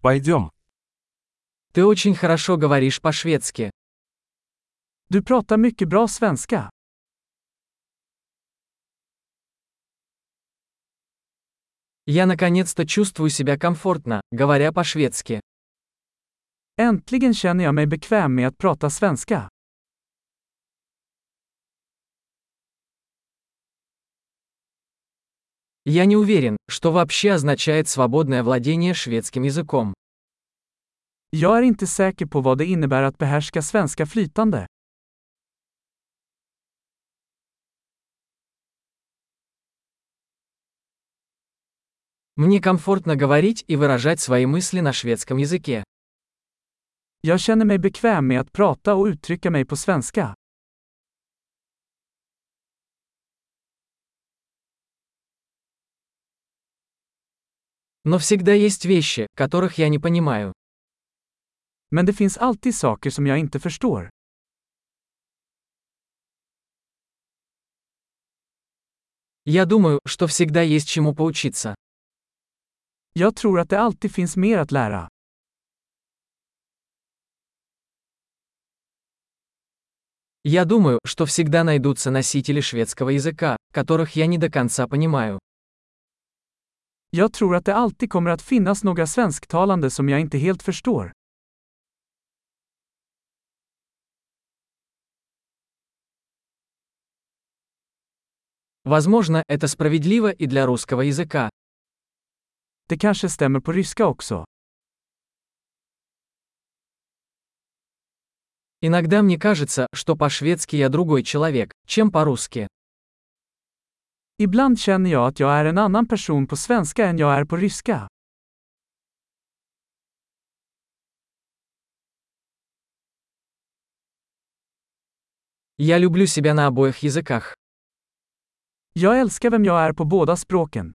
Пойдем. Ты очень хорошо говоришь по-шведски. Du pratar mycket bra svenska. Я наконец-то чувствую себя комфортно, говоря по-шведски. Äntligen känner jag mig bekväm med att prata svenska. Я не уверен, что вообще означает свободное владение шведским языком. Jag är inte säker på vad det innebär att behärska svenska flytande. Мне комфортно говорить и выражать свои мысли на шведском языке. Jag känner mig bekväm med att prata och uttrycka mig på svenska. Но всегда есть вещи, которых я не понимаю. Men det finns alltid saker som jag inte förstår. Я думаю, что всегда есть чему поучиться. Jag tror att det alltid finns mer att lära. Я думаю, что всегда найдутся носители шведского языка, которых я не до конца понимаю. Jag tror att det alltid kommer att finnas några svensktalande som jag inte helt förstår. Возможно, это справедливо и для русского языка. Det kanske stämmer på ryska också. Иногда мне кажется, что по-шведски я другой человек, чем по-русски. Ibland känner jag att jag är en annan person på svenska än jag är på ryska. Я люблю себя на обоих языках. Jag älskar vem jag är på båda språken.